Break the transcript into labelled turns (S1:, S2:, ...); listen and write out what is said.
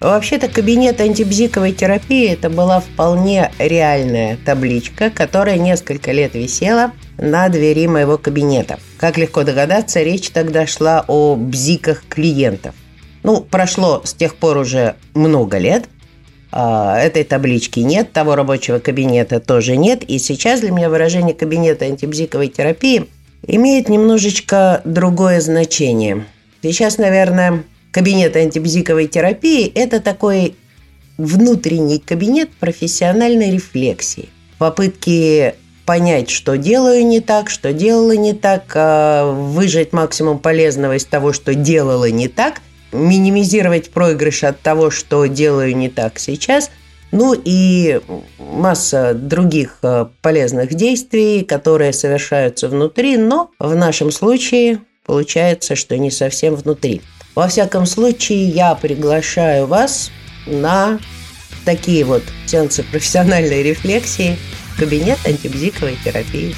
S1: Вообще-то кабинет антибзиковой терапии это была вполне реальная табличка, которая несколько лет висела на двери моего кабинета. Как легко догадаться, речь тогда шла о бзиках клиентов. Ну, прошло с тех пор уже много лет. А, этой таблички нет, того рабочего кабинета тоже нет. И сейчас для меня выражение кабинета антибзиковой терапии имеет немножечко другое значение. Сейчас, наверное, кабинет антибзиковой терапии – это такой внутренний кабинет профессиональной рефлексии. Попытки понять, что делаю не так, что делала не так, а выжать максимум полезного из того, что делала не так, минимизировать проигрыш от того, что делаю не так сейчас, ну и масса других а, полезных действий, которые совершаются внутри, но в нашем случае получается, что не совсем внутри. Во всяком случае, я приглашаю вас на такие вот сеансы профессиональной рефлексии в кабинет антибзиковой терапии.